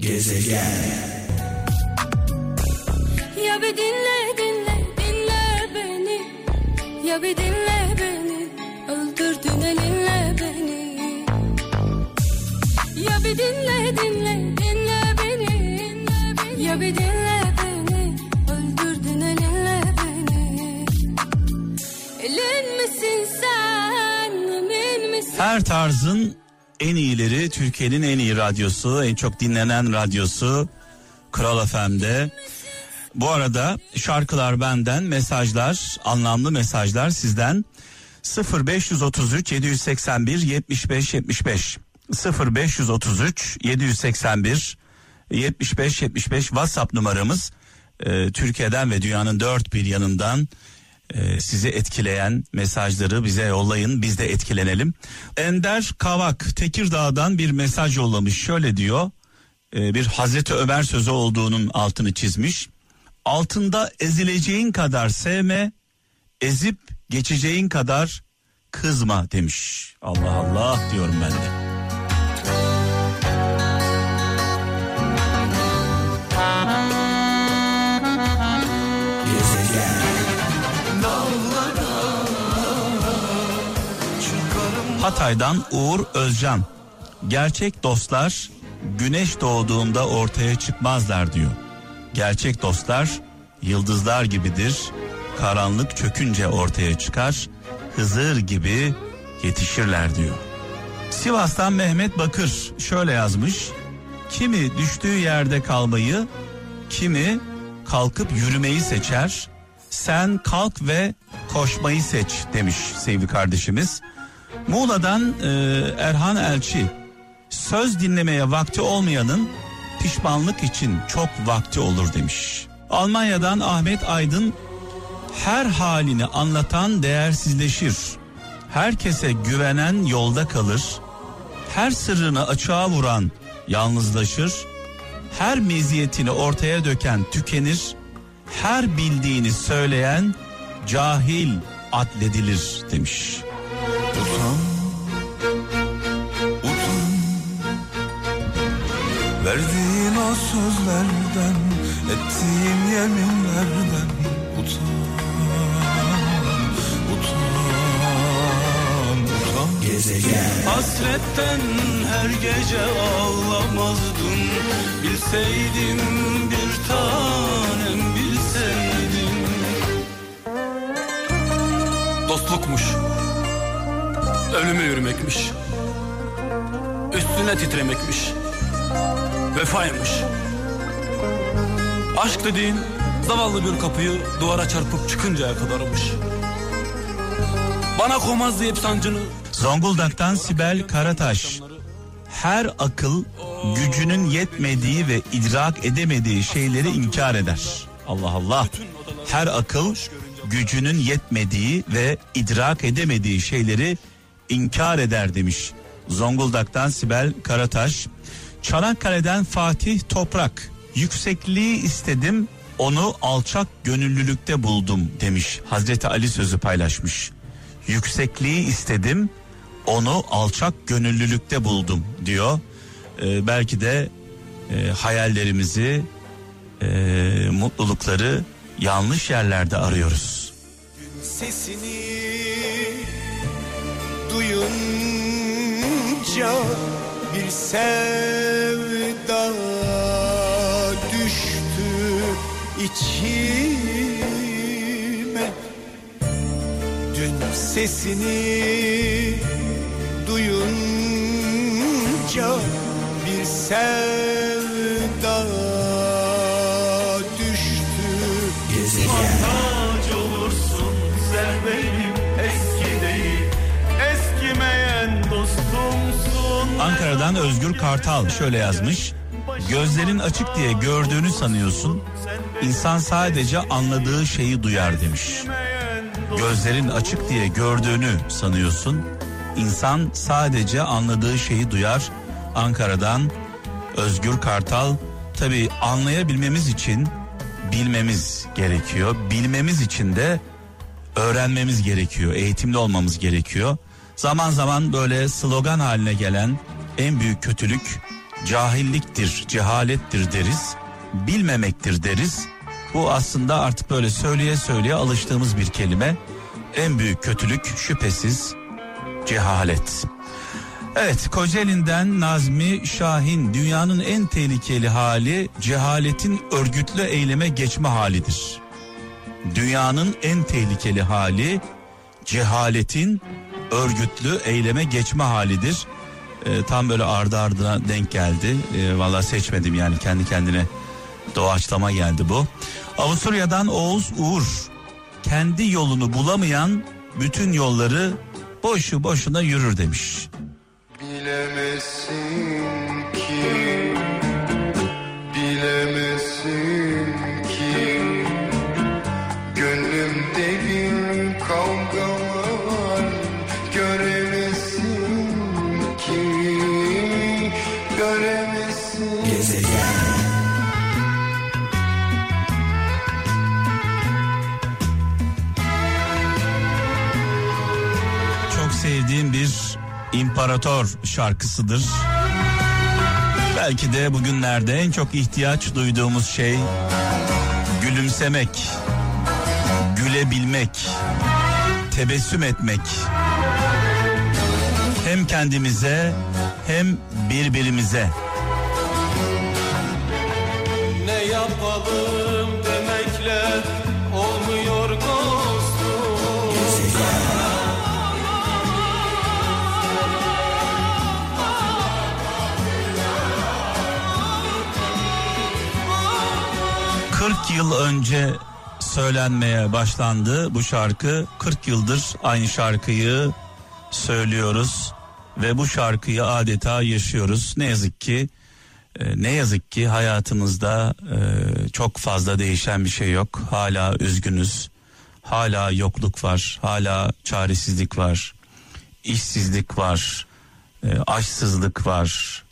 Gezegen. Ya bir dinle dinle dinle beni. Ya bir dinle beni Öldürdün elinle beni. Ya bir dinle dinle dinle beni Ya bir dinle beni Öldürdün elinle beni. Elin misin sen emin misin? Her tarzın en iyileri Türkiye'nin en iyi radyosu, en çok dinlenen radyosu Kral FM'de. Bu arada şarkılar benden, mesajlar, anlamlı mesajlar sizden 0533 781 75 75 0533 781 75 75 WhatsApp numaramız. Ee, Türkiye'den ve dünyanın dört bir yanından e, sizi etkileyen mesajları bize yollayın biz de etkilenelim. Ender Kavak Tekirdağ'dan bir mesaj yollamış şöyle diyor e, bir Hazreti Ömer sözü olduğunun altını çizmiş. Altında ezileceğin kadar sevme ezip geçeceğin kadar kızma demiş. Allah Allah diyorum ben de. Hatay'dan Uğur Özcan. Gerçek dostlar güneş doğduğunda ortaya çıkmazlar diyor. Gerçek dostlar yıldızlar gibidir. Karanlık çökünce ortaya çıkar. Hızır gibi yetişirler diyor. Sivas'tan Mehmet Bakır şöyle yazmış. Kimi düştüğü yerde kalmayı, kimi kalkıp yürümeyi seçer. Sen kalk ve koşmayı seç demiş sevgili kardeşimiz. Muğla'dan e, Erhan Elçi söz dinlemeye vakti olmayanın pişmanlık için çok vakti olur demiş. Almanya'dan Ahmet Aydın her halini anlatan değersizleşir. Herkese güvenen yolda kalır. Her sırrını açığa vuran yalnızlaşır. Her meziyetini ortaya döken tükenir. Her bildiğini söyleyen cahil adledilir demiş. Utan, utan. Verdiğin o sözlerden Ettiğin yeminlerden Utan Utan Utan. Gezegen. Hasretten her gece ağlamazdın. Bilseydim bir tanem bilseydim. Dostlukmuş ölüme yürümekmiş. Üstüne titremekmiş. Vefaymış. Aşk dediğin zavallı bir kapıyı duvara çarpıp çıkıncaya kadarmış. Bana komaz deyip sancını... Zonguldak'tan Sibel Karataş. Her akıl gücünün yetmediği ve idrak edemediği şeyleri inkar eder. Allah Allah. Her akıl gücünün yetmediği ve idrak edemediği şeyleri inkar eder demiş. Zonguldak'tan Sibel Karataş. Çanakkale'den Fatih Toprak. Yüksekliği istedim onu alçak gönüllülükte buldum demiş. Hazreti Ali sözü paylaşmış. Yüksekliği istedim onu alçak gönüllülükte buldum diyor. Ee, belki de e, hayallerimizi e, mutlulukları yanlış yerlerde arıyoruz. Sesini duyunca bir sevda düştü içime. Dün sesini duyunca bir sevda Ankara'dan Özgür Kartal şöyle yazmış. Gözlerin açık diye gördüğünü sanıyorsun. İnsan sadece anladığı şeyi duyar demiş. Gözlerin açık diye gördüğünü sanıyorsun. İnsan sadece anladığı şeyi duyar. Ankara'dan Özgür Kartal tabi anlayabilmemiz için bilmemiz gerekiyor. Bilmemiz için de öğrenmemiz gerekiyor. Eğitimli olmamız gerekiyor. Zaman zaman böyle slogan haline gelen en büyük kötülük cahilliktir, cehalettir deriz, bilmemektir deriz. Bu aslında artık böyle söyleye söyleye alıştığımız bir kelime. En büyük kötülük şüphesiz cehalet. Evet Kocaeli'nden Nazmi Şahin dünyanın en tehlikeli hali cehaletin örgütlü eyleme geçme halidir. Dünyanın en tehlikeli hali cehaletin örgütlü eyleme geçme halidir. Ee, tam böyle ardı ardına denk geldi. Ee, Valla seçmedim yani kendi kendine doğaçlama geldi bu. Avusturya'dan Oğuz Uğur kendi yolunu bulamayan bütün yolları boşu boşuna yürür demiş. Bilemezsin ki imparator şarkısıdır. Belki de bugünlerde en çok ihtiyaç duyduğumuz şey gülümsemek, gülebilmek, tebessüm etmek. Hem kendimize hem birbirimize. yıl önce söylenmeye başlandı bu şarkı. 40 yıldır aynı şarkıyı söylüyoruz ve bu şarkıyı adeta yaşıyoruz. Ne yazık ki e, ne yazık ki hayatımızda e, çok fazla değişen bir şey yok. Hala üzgünüz. Hala yokluk var. Hala çaresizlik var. işsizlik var. E, Açsızlık var.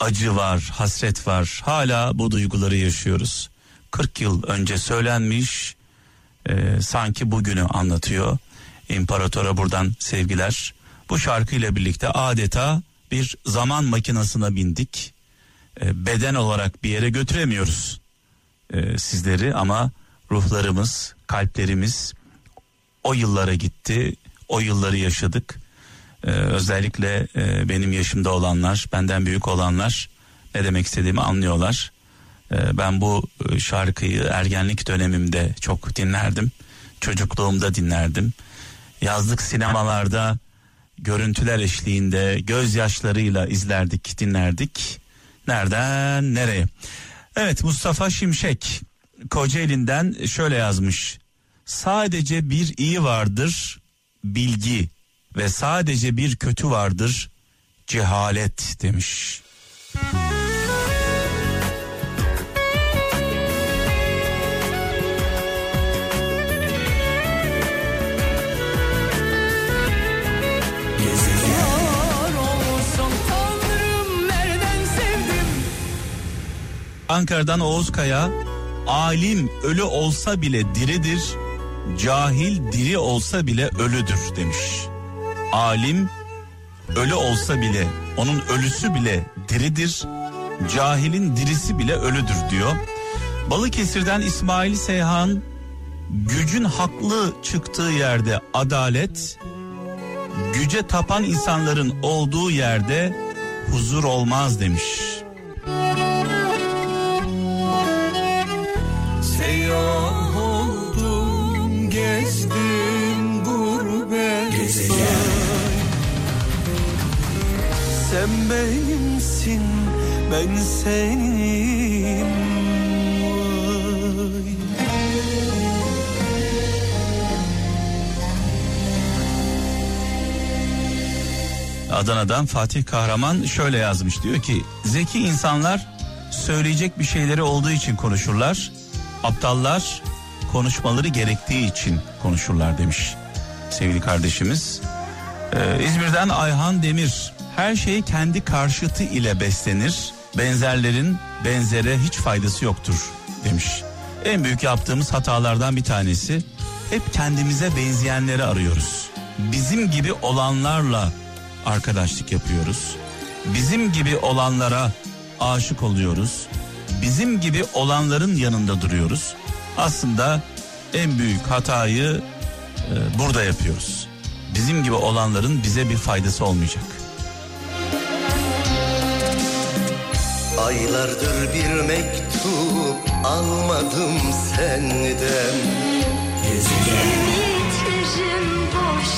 Acı var, hasret var. Hala bu duyguları yaşıyoruz. 40 yıl önce söylenmiş e, sanki bugünü anlatıyor. İmparatora buradan sevgiler. Bu şarkıyla birlikte adeta bir zaman makinasına bindik. E, beden olarak bir yere götüremiyoruz e, sizleri ama ruhlarımız, kalplerimiz o yıllara gitti. O yılları yaşadık. E, özellikle e, benim yaşımda olanlar, benden büyük olanlar ne demek istediğimi anlıyorlar. E, ben bu e, şarkıyı ergenlik dönemimde çok dinlerdim. Çocukluğumda dinlerdim. Yazlık sinemalarda görüntüler eşliğinde gözyaşlarıyla izlerdik, dinlerdik. Nereden nereye? Evet Mustafa Şimşek Kocaeli'nden şöyle yazmış. Sadece bir iyi vardır bilgi ve sadece bir kötü vardır cehalet demiş. Ankara'dan Oğuz Kaya alim ölü olsa bile diridir cahil diri olsa bile ölüdür demiş. Alim ölü olsa bile onun ölüsü bile diridir cahilin dirisi bile ölüdür diyor. Balıkesir'den İsmail Seyhan gücün haklı çıktığı yerde adalet güce tapan insanların olduğu yerde huzur olmaz demiş. Sen benimsin ben senim. Adana'dan Fatih Kahraman şöyle yazmış diyor ki zeki insanlar söyleyecek bir şeyleri olduğu için konuşurlar. Aptallar konuşmaları gerektiği için konuşurlar demiş sevgili kardeşimiz. Ee, İzmir'den Ayhan Demir her şey kendi karşıtı ile beslenir. Benzerlerin benzere hiç faydası yoktur demiş. En büyük yaptığımız hatalardan bir tanesi hep kendimize benzeyenleri arıyoruz. Bizim gibi olanlarla arkadaşlık yapıyoruz. Bizim gibi olanlara aşık oluyoruz. Bizim gibi olanların yanında duruyoruz. Aslında en büyük hatayı e, burada yapıyoruz. Bizim gibi olanların bize bir faydası olmayacak. Aylardır bir mektup almadım senden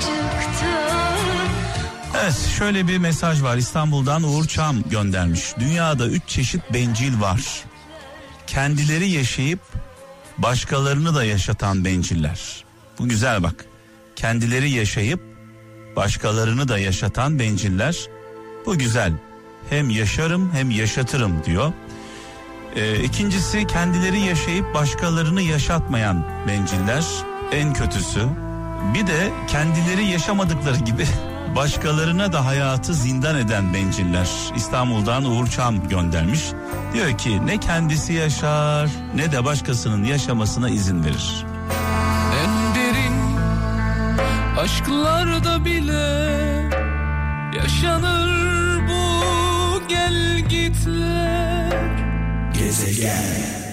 çıktı Evet şöyle bir mesaj var İstanbul'dan Uğur Çam göndermiş. Dünyada üç çeşit bencil var. Kendileri yaşayıp başkalarını da yaşatan benciller. Bu güzel bak. Kendileri yaşayıp başkalarını da yaşatan benciller. Bu güzel. Hem yaşarım hem yaşatırım diyor. Ee, ikincisi kendileri yaşayıp başkalarını yaşatmayan benciller. En kötüsü. Bir de kendileri yaşamadıkları gibi başkalarına da hayatı zindan eden benciller. İstanbul'dan Uğur Çam göndermiş. Diyor ki ne kendisi yaşar ne de başkasının yaşamasına izin verir. En derin aşklarda bile yaşanır. Gezegen